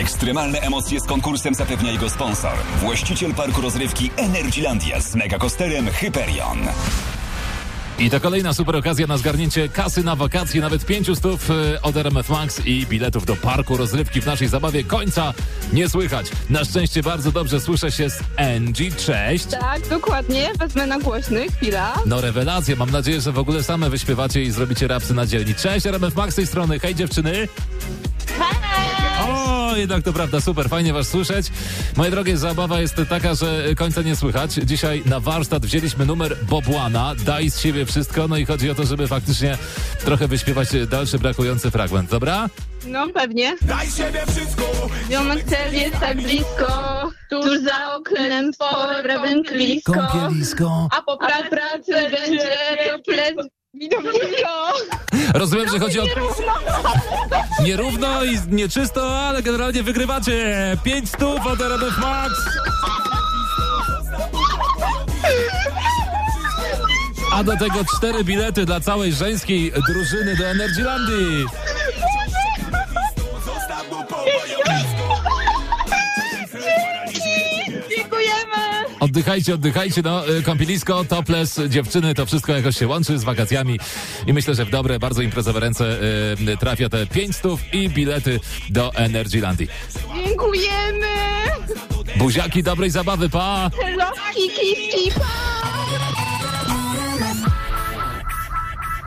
Ekstremalne emocje z konkursem zapewnia jego sponsor. Właściciel parku rozrywki Energylandia z megakosterem Hyperion. I to kolejna super okazja na zgarnięcie kasy na wakacje, nawet 500 stów y, od RMF Max i biletów do parku rozrywki w naszej zabawie końca nie słychać. Na szczęście bardzo dobrze słyszę się z Angie. Cześć. Tak, dokładnie. Wezmę na głośny. Chwila. No rewelacja, mam nadzieję, że w ogóle same wyśpiewacie i zrobicie rapsy na dzielni. Cześć, RMF Max z tej strony. Hej dziewczyny. O, jednak to prawda, super, fajnie was słyszeć. Moje drogie, zabawa jest taka, że końca nie słychać. Dzisiaj na warsztat wzięliśmy numer Bobłana, daj z siebie wszystko, no i chodzi o to, żeby faktycznie trochę wyśpiewać dalszy brakujący fragment, dobra? No pewnie. Daj siebie wszystko! Ziomek cel jest tak blisko, tuż za oknem spore wędlisko. A po pra- pracy będzie to ples widowisko. Rozumiem, że chodzi o... Nierówno i nieczysto, ale generalnie wygrywacie. 5 stów od RMF Max. A do tego cztery bilety dla całej żeńskiej drużyny do Energylandii. Oddychajcie, oddychajcie, no y, kąpielisko, topless, dziewczyny, to wszystko jakoś się łączy z wakacjami i myślę, że w dobre, bardzo imprezowe ręce y, trafia te 5 stów i bilety do Energylandii. Dziękujemy. Buziaki, dobrej zabawy, pa! Hello, kiki, pa.